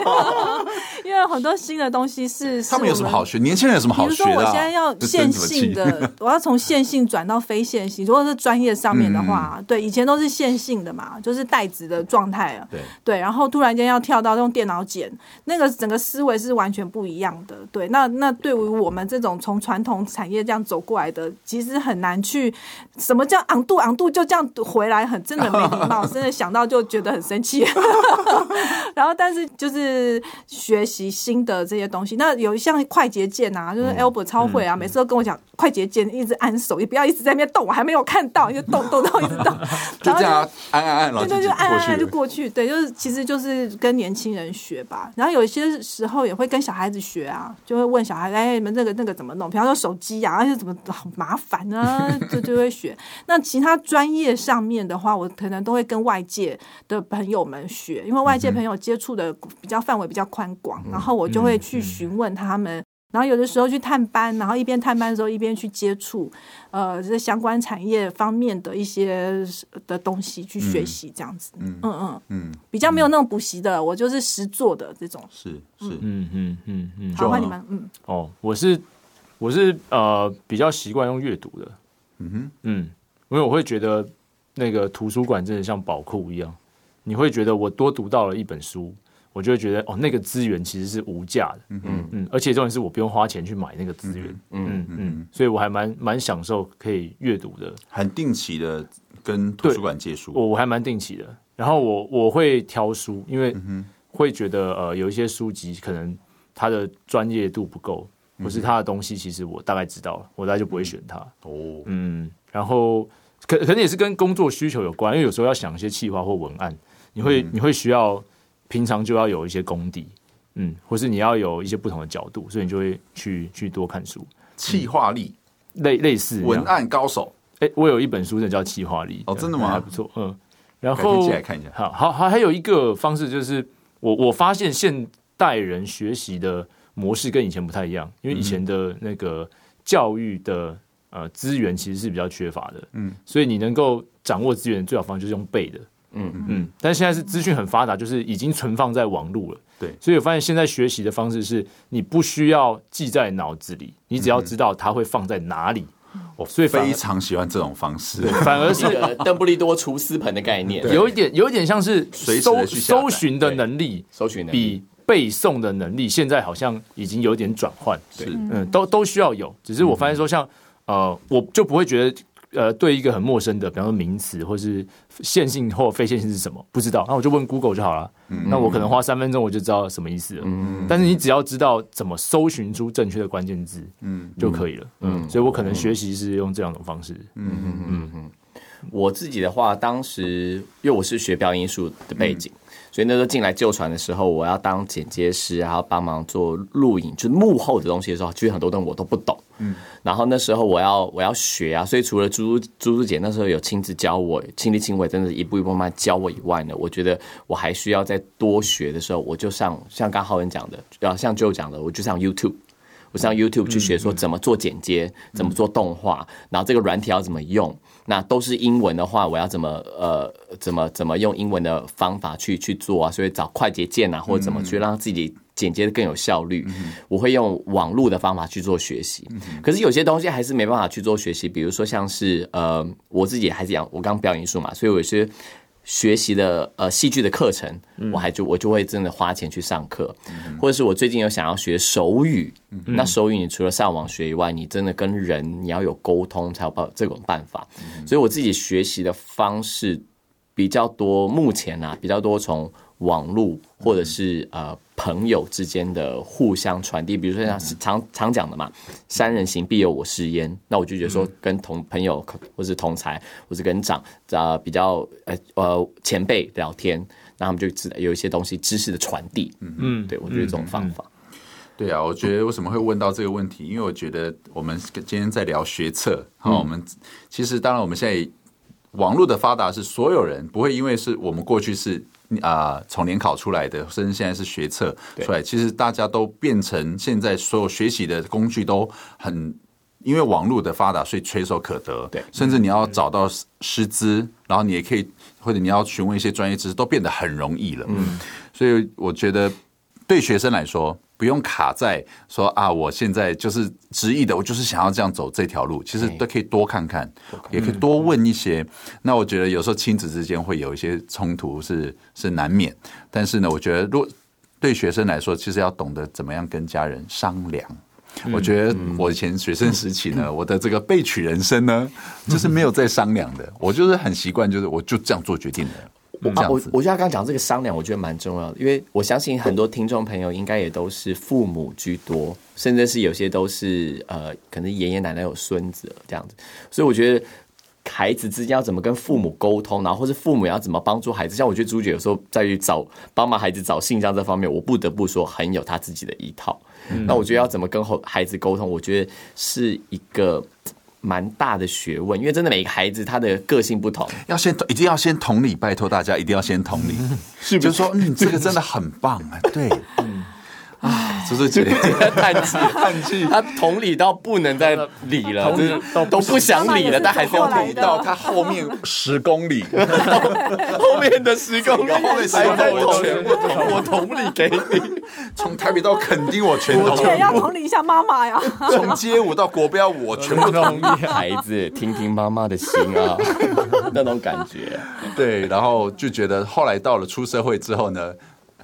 因为很多新的东西是 他们有什么好学？年轻人有什么好学？比如说我现在要线性的，我要从线性转到非线性。如果是专业上面的话，对，以前都是线性的嘛，就是带子的状态啊。对对，然后突然间要跳到用电脑剪，那个整个思维是完全不一样的。对，那那对于我们这种从传统产业这样走过来的，其实很难去什么叫昂度昂度就这样回来，很真的没礼貌，真的想到。就觉得很生气，然后但是就是学习新的这些东西。那有像快捷键啊，就是 Albert 超会啊，每次都跟我讲快捷键，一直按手，也不要一直在那边动，我还没有看到，就动动到一直动，就这样按按按，对对，就按按按就过去。对，就是其实就是跟年轻人学吧。然后有些时候也会跟小孩子学啊，就会问小孩，哎，你们这个那个怎么弄？比方说手机啊，而且怎么好麻烦啊，就就会学。那其他专业上面的话，我可能都会跟外界。的朋友们学，因为外界朋友接触的比较范围比较宽广，然后我就会去询问他们然后有的时候去探班，然后一边探班的时候一边去接触，呃，这相关产业方面的一些的东西去学习，这样子。嗯嗯嗯嗯，比较没有那种补习的，我就是实做的这种。是是，嗯嗯嗯嗯。好，欢迎你们。嗯。哦，我是我是呃比较习惯用阅读的。嗯哼嗯，因为我会觉得那个图书馆真的像宝库一样，你会觉得我多读到了一本书。我就会觉得哦，那个资源其实是无价的，嗯嗯嗯，而且重点是我不用花钱去买那个资源，嗯嗯嗯，所以我还蛮蛮享受可以阅读的，很定期的跟图书馆借书，我我还蛮定期的。然后我我会挑书，因为会觉得呃有一些书籍可能它的专业度不够，或是它的东西其实我大概知道了，我大概就不会选它。哦，嗯，然后可可能也是跟工作需求有关，因为有时候要想一些企划或文案，你会你会需要。平常就要有一些功底，嗯，或是你要有一些不同的角度，所以你就会去去多看书。企划力，类类似文案高手。哎、欸，我有一本书，那叫企划力。哦，真的吗？还不错，嗯。然后借来看一下。好好还还有一个方式就是，我我发现现代人学习的模式跟以前不太一样，因为以前的那个教育的呃资源其实是比较缺乏的，嗯，所以你能够掌握资源的最好方式就是用背的。嗯嗯，但是现在是资讯很发达，就是已经存放在网络了。对，所以我发现现在学习的方式是，你不需要记在脑子里，你只要知道它会放在哪里。我所以非常喜欢这种方式，反而是邓布利多厨师盆的概念，有一点有一点像是搜搜寻的能力，搜寻比背诵的能力，现在好像已经有点转换。是，嗯，都都需要有，只是我发现说，像呃，我就不会觉得。呃，对一个很陌生的，比方说名词，或是线性或非线性是什么，不知道，那我就问 Google 就好了。嗯、那我可能花三分钟我就知道什么意思了。嗯、但是你只要知道怎么搜寻出正确的关键字，嗯，就可以了。嗯，所以我可能学习是用这两种方式。嗯嗯嗯嗯。我自己的话，当时因为我是学表演艺术的背景。嗯所以那时候进来旧船的时候，我要当剪接师，然后帮忙做录影，就是幕后的东西的时候，其实很多东西我都不懂。嗯，然后那时候我要我要学啊，所以除了猪猪猪猪姐那时候有亲自教我，亲力亲为，真的一步一步慢慢教我以外呢，我觉得我还需要再多学的时候，我就上像刚浩文讲的，要，像 Joe 讲的，我就上 YouTube，我上 YouTube 去学说怎么做剪接，怎么做动画，然后这个软体要怎么用。那都是英文的话，我要怎么呃怎么怎么用英文的方法去去做啊？所以找快捷键啊，或者怎么去让自己剪接的更有效率。我会用网络的方法去做学习。可是有些东西还是没办法去做学习，比如说像是呃我自己还是讲我刚表演艺术嘛，所以我是。学习的呃戏剧的课程，我还就我就会真的花钱去上课，嗯、或者是我最近有想要学手语，嗯、那手语你除了上网学以外，你真的跟人你要有沟通才有办这种办法，嗯、所以我自己学习的方式比较多，目前啊比较多从。网络或者是呃朋友之间的互相传递，比如说像常常讲的嘛，“三人行必有我师焉”，那我就觉得说跟同朋友或是同才，或是跟长呃比较呃呃前辈聊天，那他们就知道有一些东西知识的传递。嗯嗯，对，我觉得这种方法。对啊，我觉得为什么会问到这个问题？因为我觉得我们今天在聊学测，好，我们其实当然我们现在网络的发达是所有人不会因为是我们过去是。啊，从联考出来的，甚至现在是学测出来，其实大家都变成现在所有学习的工具都很，因为网络的发达，所以垂手可得。对，甚至你要找到师资，然后你也可以，或者你要询问一些专业知识，都变得很容易了。嗯，所以我觉得对学生来说。不用卡在说啊，我现在就是执意的，我就是想要这样走这条路。其实都可以多看看，也可以多问一些。那我觉得有时候亲子之间会有一些冲突是是难免，但是呢，我觉得如果对学生来说，其实要懂得怎么样跟家人商量。我觉得我以前学生时期呢，我的这个被取人生呢，就是没有在商量的，我就是很习惯，就是我就这样做决定的。啊，我我觉得刚刚讲这个商量，我觉得蛮重要的，因为我相信很多听众朋友应该也都是父母居多，甚至是有些都是呃，可能爷爷奶奶有孙子这样子，所以我觉得孩子之间要怎么跟父母沟通，然后或是父母要怎么帮助孩子，像我觉得朱姐有时候在于找帮忙孩子找性向这方面，我不得不说很有他自己的一套。嗯、那我觉得要怎么跟孩子沟通，我觉得是一个。蛮大的学问，因为真的每个孩子他的个性不同，要先一定要先同理，拜托大家一定要先同理？就是说，嗯，这个真的很棒啊，对，嗯，啊，朱朱姐。叹气。叹气，他同理到不能再理了，就是都不想理了，但还是要理到他后面十公里，后面的十公里，后面十公里。我全部我同理给你，从台北到垦丁我全同理，要同理一下妈妈呀，从街舞到国标舞我全部同理，孩子听听妈妈的心啊，那种感觉，对，然后就觉得后来到了出社会之后呢。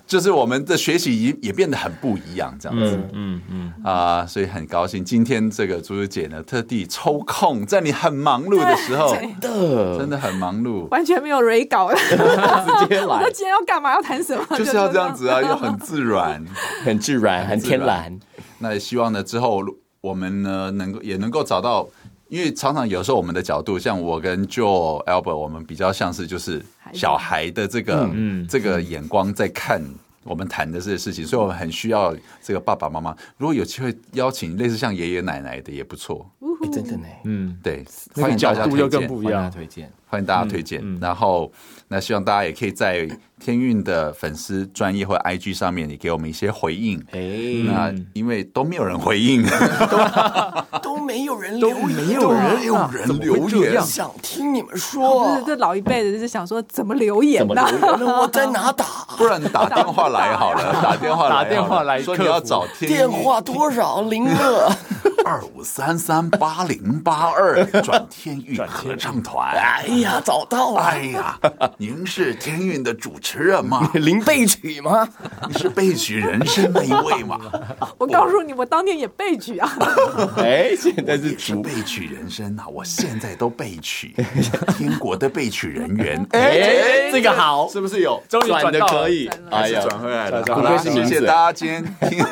就是我们的学习也也变得很不一样，这样子，嗯嗯啊，所以很高兴今天这个朱朱姐呢，特地抽空在你很忙碌的时候，真的真的很忙碌，完全没有 re 稿，直接来。那今天要干嘛？要谈什么？就是要这样子啊，又很自然，很自然，很天然。那也希望呢，之后我们呢，能够也能够找到。因为常常有时候我们的角度，像我跟 Joe Albert，我们比较像是就是小孩的这个这个眼光在看我们谈的这些事情，所以我们很需要这个爸爸妈妈。如果有机会邀请类似像爷爷奶奶的也不错，真的呢。嗯，对，欢迎大家推荐，欢迎大家推荐，欢迎大家推荐。然后那希望大家也可以在天运的粉丝专业或 IG 上面，你给我们一些回应。哎，那因为都没有人回应。都没有人留言，没有人有人留言，想听你们说。这老一辈的就是想说怎么留言呢？我在哪打？不然打电话来好了，打电话来，打电话来，说你要找天电话多少？零二二五三三八零八二，转天运合唱团。哎呀，找到了！哎呀，您是天运的主持人吗？林备取吗？你是备取人生那一位吗？我告诉你，我当年也备取啊。哎。但是是备取人生啊！我现在都备取天国的备取人员。哎，这个好，是不是有转的可以？哎呀，转回来了。好了，谢谢大家今天听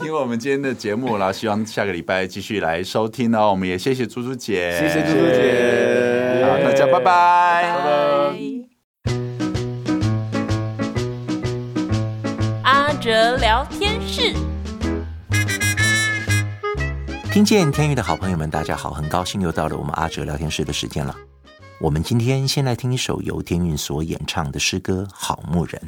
听我们今天的节目了，希望下个礼拜继续来收听哦。我们也谢谢猪猪姐，谢谢猪猪姐，好，大家拜拜，拜拜。哲聊天室。听见天韵的好朋友们，大家好，很高兴又到了我们阿哲聊天室的时间了。我们今天先来听一首由天韵所演唱的诗歌《好牧人》。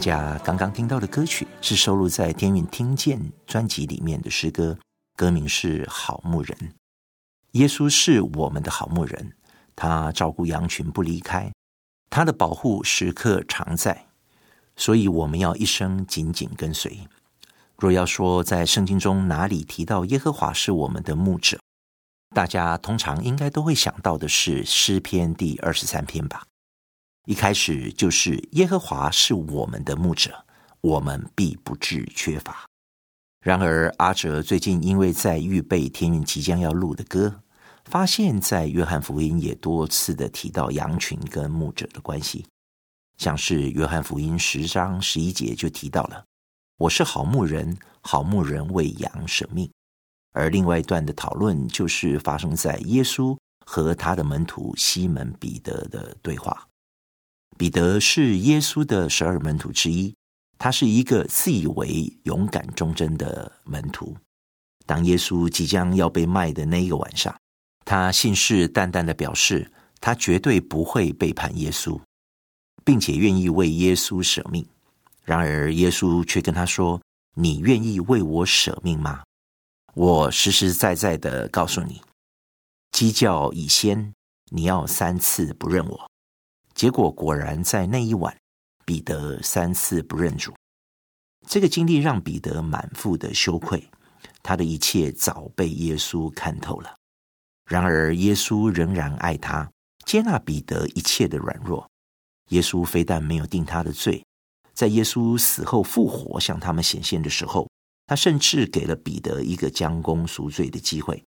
大家刚刚听到的歌曲是收录在《天韵听见》专辑里面的诗歌，歌名是《好牧人》。耶稣是我们的好牧人，他照顾羊群不离开，他的保护时刻常在，所以我们要一生紧紧跟随。若要说在圣经中哪里提到耶和华是我们的牧者，大家通常应该都会想到的是诗篇第二十三篇吧。一开始就是耶和华是我们的牧者，我们必不至缺乏。然而阿哲最近因为在预备天韵即将要录的歌，发现，在约翰福音也多次的提到羊群跟牧者的关系，像是约翰福音十章十一节就提到了：“我是好牧人，好牧人为羊舍命。”而另外一段的讨论就是发生在耶稣和他的门徒西门彼得的对话。彼得是耶稣的十二门徒之一，他是一个自以为勇敢忠贞的门徒。当耶稣即将要被卖的那一个晚上，他信誓旦旦的表示，他绝对不会背叛耶稣，并且愿意为耶稣舍命。然而，耶稣却跟他说：“你愿意为我舍命吗？我实实在在的告诉你，鸡叫以先，你要三次不认我。”结果果然在那一晚，彼得三次不认主。这个经历让彼得满腹的羞愧，他的一切早被耶稣看透了。然而耶稣仍然爱他，接纳彼得一切的软弱。耶稣非但没有定他的罪，在耶稣死后复活向他们显现的时候，他甚至给了彼得一个将功赎罪的机会。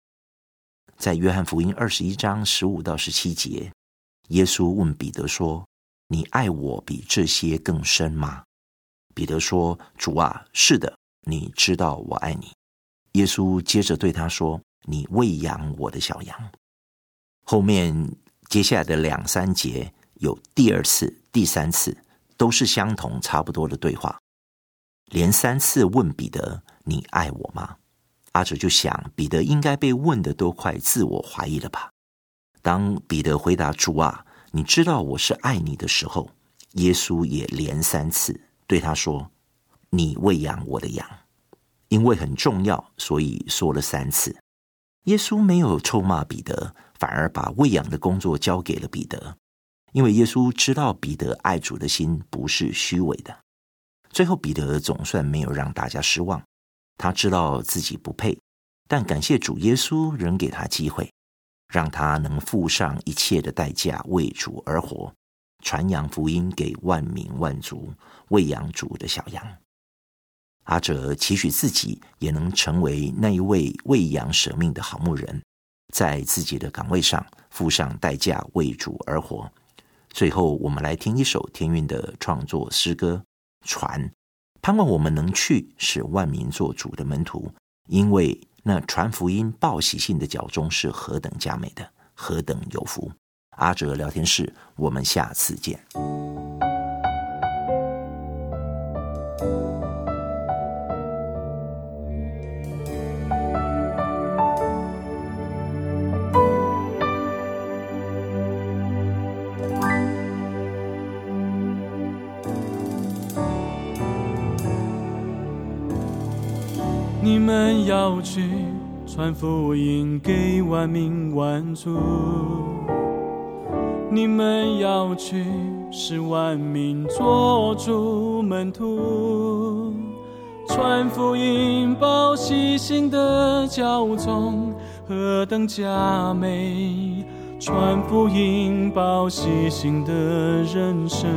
在约翰福音二十一章十五到十七节。耶稣问彼得说：“你爱我比这些更深吗？”彼得说：“主啊，是的，你知道我爱你。”耶稣接着对他说：“你喂养我的小羊。”后面接下来的两三节有第二次、第三次，都是相同差不多的对话，连三次问彼得：“你爱我吗？”阿哲就想，彼得应该被问的都快自我怀疑了吧。当彼得回答“主啊，你知道我是爱你的时候”，耶稣也连三次对他说：“你喂养我的羊。”因为很重要，所以说了三次。耶稣没有臭骂彼得，反而把喂养的工作交给了彼得，因为耶稣知道彼得爱主的心不是虚伪的。最后，彼得总算没有让大家失望，他知道自己不配，但感谢主耶稣仍给他机会。让他能付上一切的代价为主而活，传扬福音给万民万族，喂养主的小羊。阿哲期许自己也能成为那一位喂养舍命的好牧人，在自己的岗位上付上代价为主而活。最后，我们来听一首天韵的创作诗歌《传》，盼望我们能去，使万民做主的门徒，因为。那传福音、报喜信的脚钟是何等佳美的，何等有福！阿哲聊天室，我们下次见。传福音给万民万族，你们要去使万民作主门徒，传福音报喜信的教宗何等佳美，传福音报喜信的人生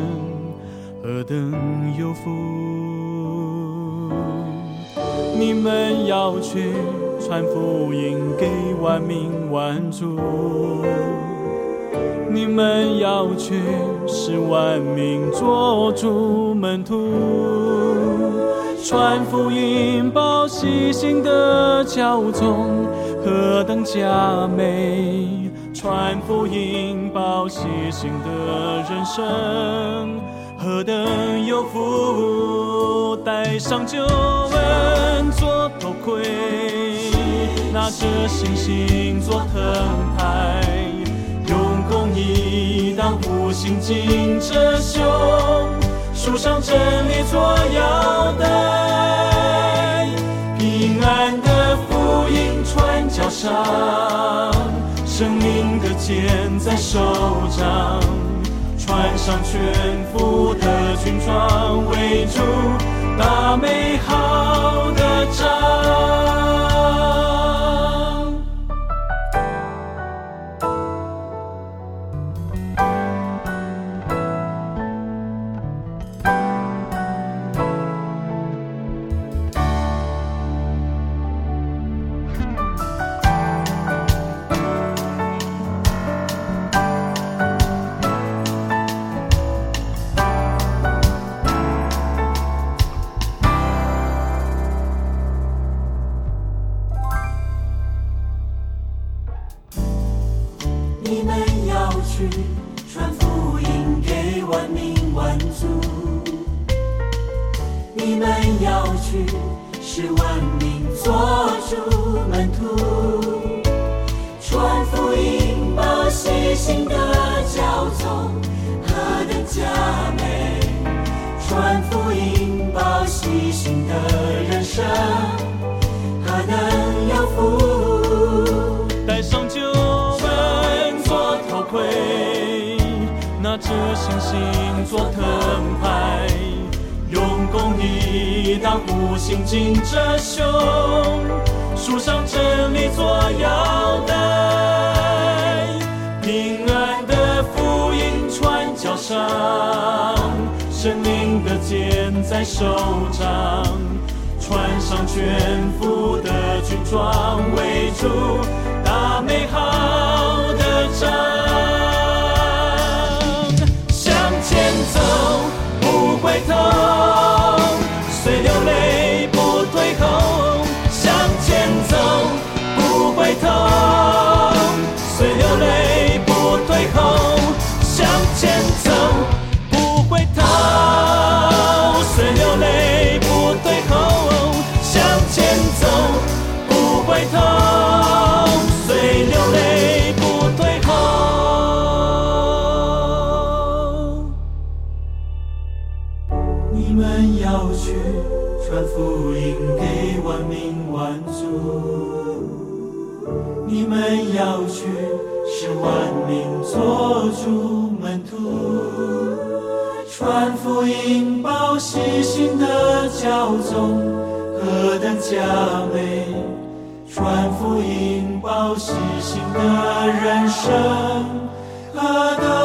何等有福。你们要去传福音给万民万族，你们要去使万民作主门徒，传福音报喜信的教宗何等佳美，传福音报喜信的人生何等有福，戴上救恩。做头盔，拿着星星做藤牌，用公义当护心镜遮胸，束上真理做腰带，平安的福音穿脚上，生命的剑在手掌，穿上全副的军装，围住打美好的仗。回头，虽流泪不退后。你们要去传福音给万民万族，你们要去使万民做主门徒。传福音，报喜信的教宗，何等加美！传福音，报喜信的人生，何得！